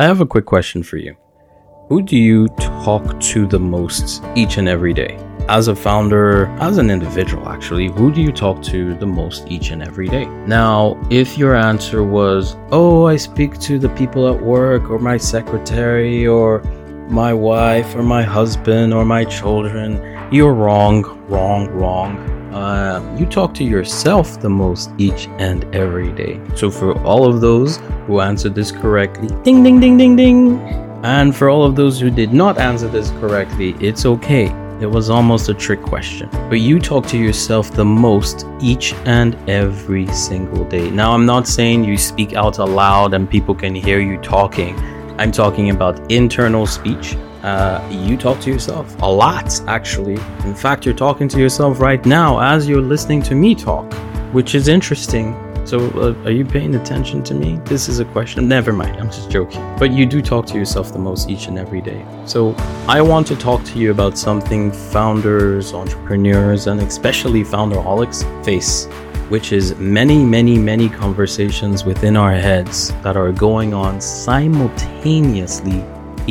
I have a quick question for you. Who do you talk to the most each and every day? As a founder, as an individual, actually, who do you talk to the most each and every day? Now, if your answer was, oh, I speak to the people at work, or my secretary, or my wife, or my husband, or my children, you're wrong, wrong, wrong. Uh, you talk to yourself the most each and every day. So, for all of those who answered this correctly, ding, ding, ding, ding, ding. And for all of those who did not answer this correctly, it's okay. It was almost a trick question. But you talk to yourself the most each and every single day. Now, I'm not saying you speak out aloud and people can hear you talking. I'm talking about internal speech uh, you talk to yourself a lot, actually. In fact, you're talking to yourself right now as you're listening to me talk, which is interesting. So, uh, are you paying attention to me? This is a question. Never mind, I'm just joking. But you do talk to yourself the most each and every day. So, I want to talk to you about something founders, entrepreneurs, and especially founderholics face, which is many, many, many conversations within our heads that are going on simultaneously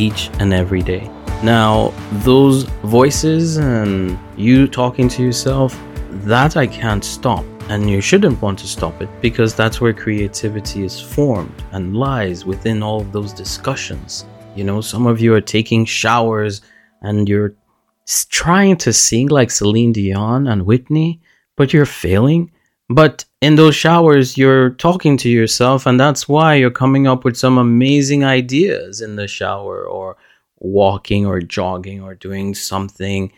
each and every day. Now, those voices and you talking to yourself, that I can't stop. And you shouldn't want to stop it because that's where creativity is formed and lies within all of those discussions. You know, some of you are taking showers and you're trying to sing like Celine Dion and Whitney, but you're failing. But in those showers, you're talking to yourself, and that's why you're coming up with some amazing ideas in the shower, or walking, or jogging, or doing something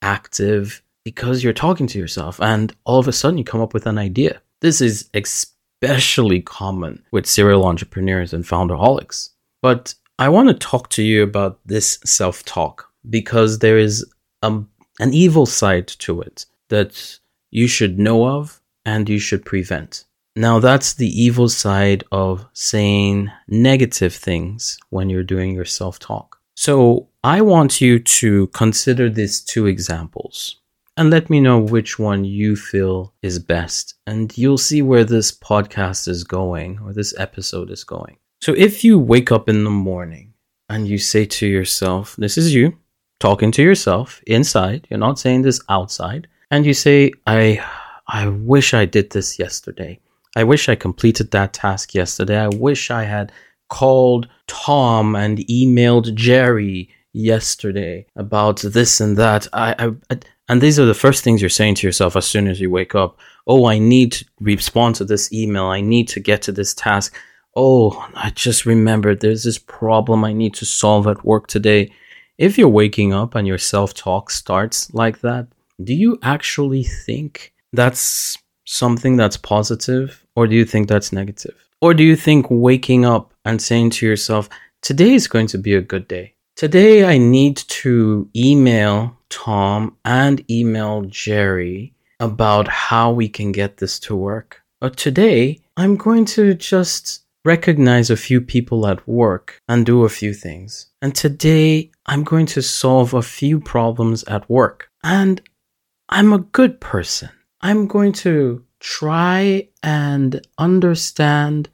active because you're talking to yourself, and all of a sudden you come up with an idea. This is especially common with serial entrepreneurs and founderholics. But I want to talk to you about this self talk because there is a, an evil side to it that you should know of and you should prevent. Now, that's the evil side of saying negative things when you're doing your self talk. So, I want you to consider these two examples and let me know which one you feel is best. And you'll see where this podcast is going or this episode is going. So, if you wake up in the morning and you say to yourself, This is you talking to yourself inside, you're not saying this outside, and you say, I I wish I did this yesterday. I wish I completed that task yesterday. I wish I had called Tom and emailed Jerry yesterday about this and that. I, I, I, and these are the first things you're saying to yourself as soon as you wake up. Oh, I need to respond to this email. I need to get to this task. Oh, I just remembered there's this problem I need to solve at work today. If you're waking up and your self talk starts like that, do you actually think that's something that's positive, or do you think that's negative? Or do you think waking up and saying to yourself, today is going to be a good day? Today I need to email Tom and email Jerry about how we can get this to work. Or today I'm going to just recognize a few people at work and do a few things. And today I'm going to solve a few problems at work. And I'm a good person. I'm going to try and understand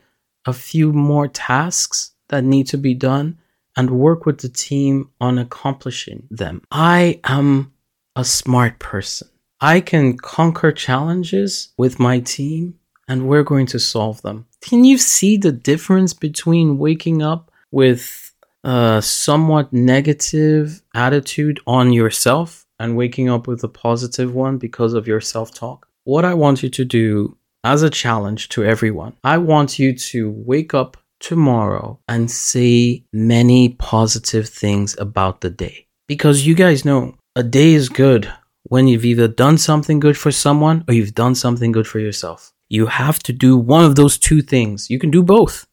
a few more tasks that need to be done and work with the team on accomplishing them. I am a smart person. I can conquer challenges with my team and we're going to solve them. Can you see the difference between waking up with a somewhat negative attitude on yourself and waking up with a positive one because of your self talk. What I want you to do as a challenge to everyone, I want you to wake up tomorrow and say many positive things about the day. Because you guys know a day is good when you've either done something good for someone or you've done something good for yourself. You have to do one of those two things. You can do both,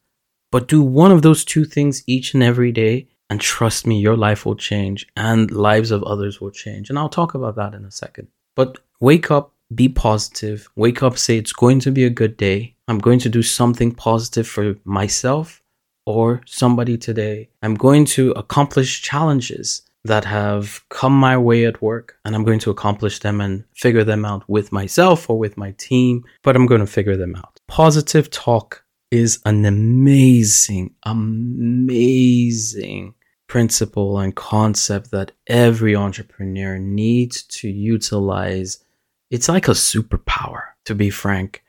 but do one of those two things each and every day and trust me, your life will change and lives of others will change. And I'll talk about that in a second. But wake up, be positive. Wake up, say it's going to be a good day. I'm going to do something positive for myself or somebody today. I'm going to accomplish challenges that have come my way at work and I'm going to accomplish them and figure them out with myself or with my team, but I'm going to figure them out. Positive talk is an amazing, amazing principle and concept that every entrepreneur needs to utilize. It's like a superpower, to be frank.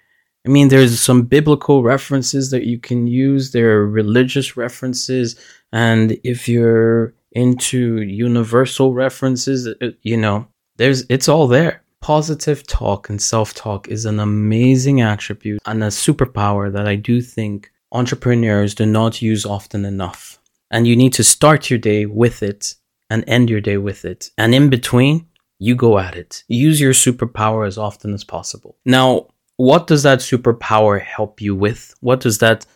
I mean, there's some biblical references that you can use, there are religious references, and if you're into universal references, uh, you know, there's it's all there. Positive talk and self-talk is an amazing attribute and a superpower that I do think entrepreneurs do not use often enough and you need to start your day with it and end your day with it. And in between, you go at it. Use your superpower as often as possible. Now, what does that superpower help you with? What does that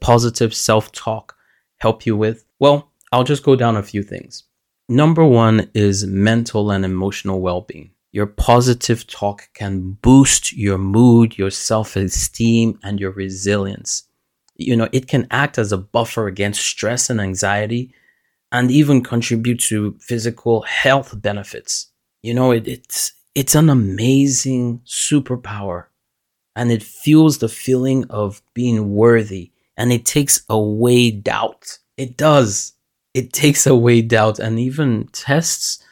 positive self talk help you with? Well, I'll just go down a few things. Number one is mental and emotional well being. Your positive talk can boost your mood, your self esteem, and your resilience you know, it can act as a buffer against stress and anxiety and even contribute to physical health benefits. You know, it, it's, it's an amazing superpower and it fuels the feeling of being worthy and it takes away doubt. It does. It takes away doubt and even tests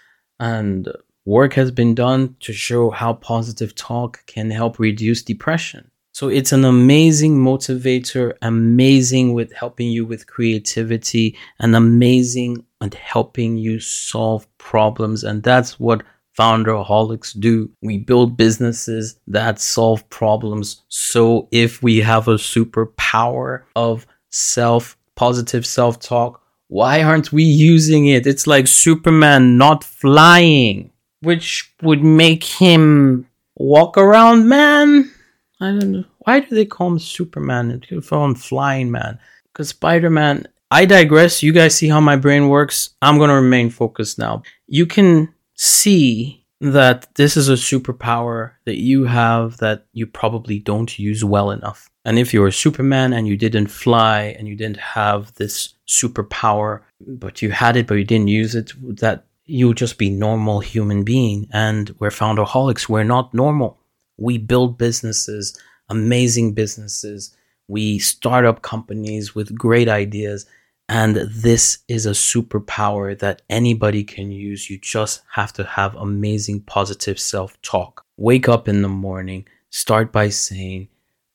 and work has been done to show how positive talk can help reduce depression. So it's an amazing motivator, amazing with helping you with creativity, and amazing at helping you solve problems. And that's what founderholics do. We build businesses that solve problems. So if we have a superpower of self, positive self talk, why aren't we using it? It's like Superman not flying, which would make him walk around man I don't know. Why do they call him Superman? They call him Flying Man. Because Spider Man, I digress. You guys see how my brain works. I'm going to remain focused now. You can see that this is a superpower that you have that you probably don't use well enough. And if you're a Superman and you didn't fly and you didn't have this superpower, but you had it but you didn't use it, that you would just be normal human being. And we're founderholics. We're not normal. We build businesses, amazing businesses. We start up companies with great ideas. And this is a superpower that anybody can use. You just have to have amazing positive self talk. Wake up in the morning, start by saying,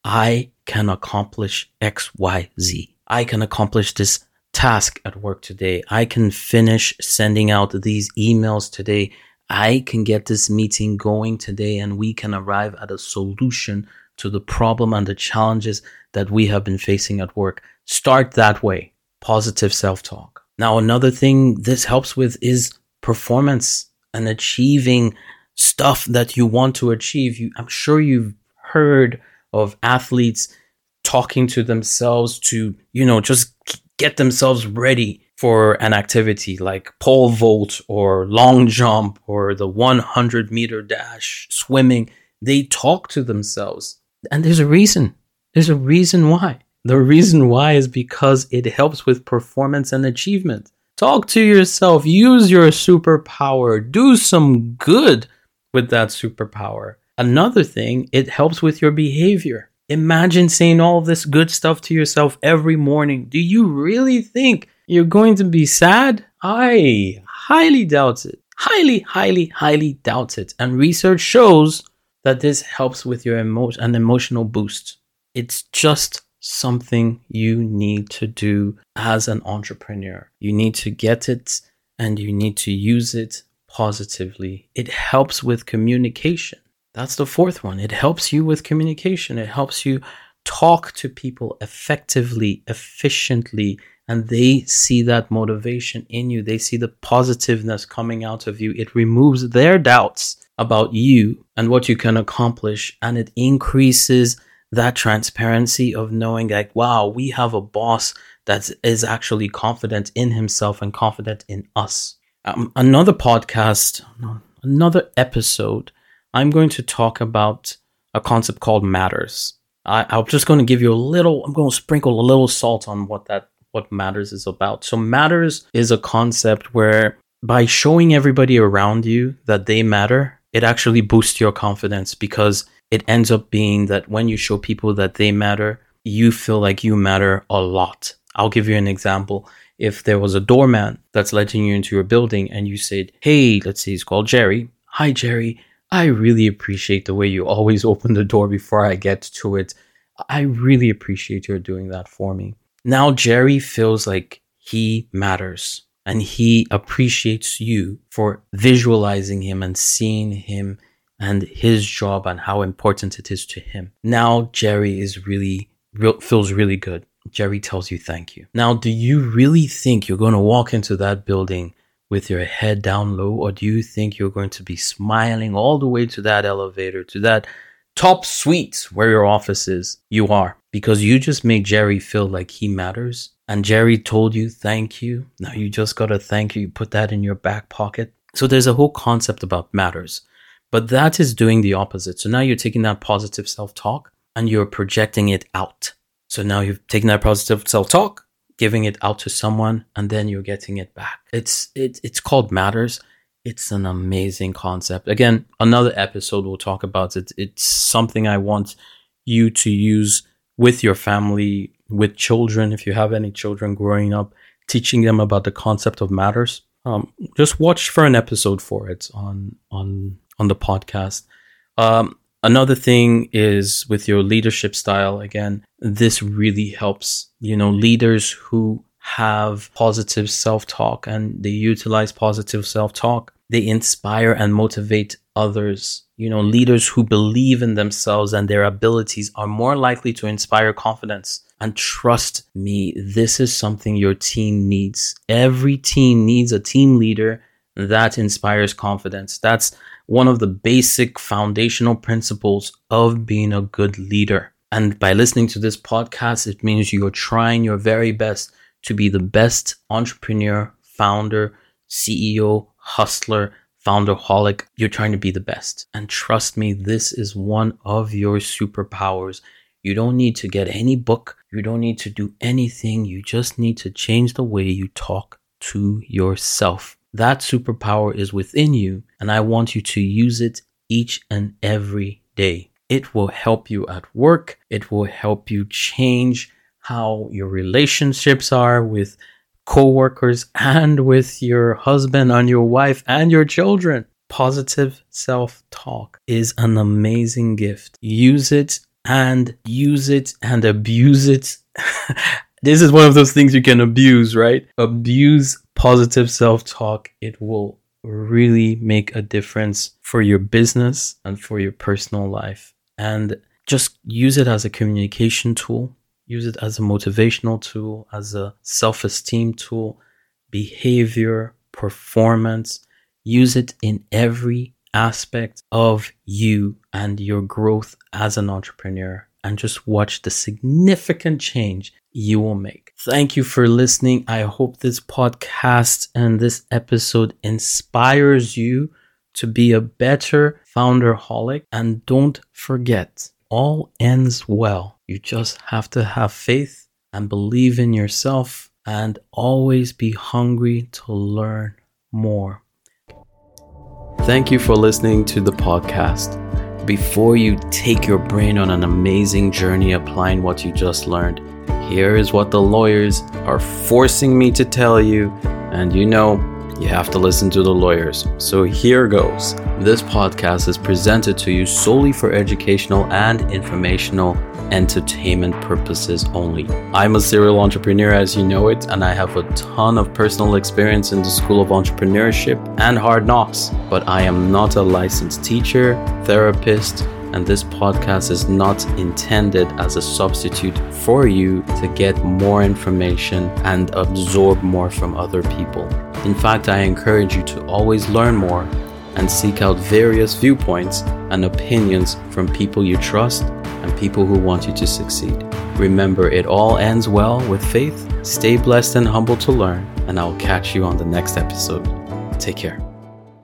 I can accomplish X, Y, Z. I can accomplish this task at work today. I can finish sending out these emails today. I can get this meeting going today and we can arrive at a solution to the problem and the challenges that we have been facing at work. Start that way. Positive self talk. Now, another thing this helps with is performance and achieving stuff that you want to achieve. You, I'm sure you've heard of athletes talking to themselves to, you know, just get themselves ready for an activity like pole vault or long jump or the 100 meter dash, swimming, they talk to themselves. And there's a reason. There's a reason why. The reason why is because it helps with performance and achievement. Talk to yourself, use your superpower, do some good with that superpower. Another thing, it helps with your behavior. Imagine saying all this good stuff to yourself every morning. Do you really think you're going to be sad? I highly doubt it. Highly, highly, highly doubt it. And research shows that this helps with your emotion an emotional boost. It's just something you need to do as an entrepreneur. You need to get it and you need to use it positively. It helps with communication. That's the fourth one. It helps you with communication. It helps you talk to people effectively, efficiently, and they see that motivation in you. They see the positiveness coming out of you. It removes their doubts about you and what you can accomplish, and it increases that transparency of knowing like, wow, we have a boss that is actually confident in himself and confident in us. Um, another podcast, another episode, I'm going to talk about a concept called matters. I, I'm just going to give you a little, I'm going to sprinkle a little salt on what that what matters is about. So, matters is a concept where by showing everybody around you that they matter, it actually boosts your confidence because it ends up being that when you show people that they matter, you feel like you matter a lot. I'll give you an example. If there was a doorman that's letting you into your building and you said, Hey, let's say he's called Jerry. Hi, Jerry. I really appreciate the way you always open the door before I get to it. I really appreciate your doing that for me. Now, Jerry feels like he matters and he appreciates you for visualizing him and seeing him and his job and how important it is to him. Now, Jerry is really, real, feels really good. Jerry tells you thank you. Now, do you really think you're going to walk into that building with your head down low, or do you think you're going to be smiling all the way to that elevator, to that top suite where your office is? You are, because you just made Jerry feel like he matters. And Jerry told you thank you. Now you just got to thank you. You put that in your back pocket. So there's a whole concept about matters, but that is doing the opposite. So now you're taking that positive self talk and you're projecting it out. So now you've taken that positive self talk giving it out to someone and then you're getting it back. It's it, it's called matters. It's an amazing concept. Again, another episode we'll talk about it. It's something I want you to use with your family, with children, if you have any children growing up, teaching them about the concept of matters. Um, just watch for an episode for it on on on the podcast. Um, Another thing is with your leadership style. Again, this really helps, you know, leaders who have positive self talk and they utilize positive self talk. They inspire and motivate others. You know, leaders who believe in themselves and their abilities are more likely to inspire confidence. And trust me, this is something your team needs. Every team needs a team leader that inspires confidence. That's one of the basic foundational principles of being a good leader. And by listening to this podcast, it means you're trying your very best to be the best entrepreneur, founder, CEO, hustler, founderholic. You're trying to be the best. And trust me, this is one of your superpowers. You don't need to get any book. You don't need to do anything. You just need to change the way you talk to yourself. That superpower is within you, and I want you to use it each and every day. It will help you at work. It will help you change how your relationships are with coworkers and with your husband and your wife and your children. Positive self talk is an amazing gift. Use it and use it and abuse it. this is one of those things you can abuse, right? Abuse positive self talk, it will really make a difference for your business and for your personal life. And just use it as a communication tool, use it as a motivational tool, as a self esteem tool, behavior, performance. Use it in every aspect of you and your growth as an entrepreneur and just watch the significant change you will make. Thank you for listening. I hope this podcast and this episode inspires you to be a better founderholic. And don't forget, all ends well. You just have to have faith and believe in yourself and always be hungry to learn more. Thank you for listening to the podcast. Before you take your brain on an amazing journey applying what you just learned, here is what the lawyers are forcing me to tell you, and you know, you have to listen to the lawyers. So here goes. This podcast is presented to you solely for educational and informational entertainment purposes only. I'm a serial entrepreneur as you know it, and I have a ton of personal experience in the School of Entrepreneurship and Hard Knocks, but I am not a licensed teacher, therapist, and this podcast is not intended as a substitute for you to get more information and absorb more from other people. In fact, I encourage you to always learn more and seek out various viewpoints and opinions from people you trust and people who want you to succeed. Remember, it all ends well with faith. Stay blessed and humble to learn, and I'll catch you on the next episode. Take care.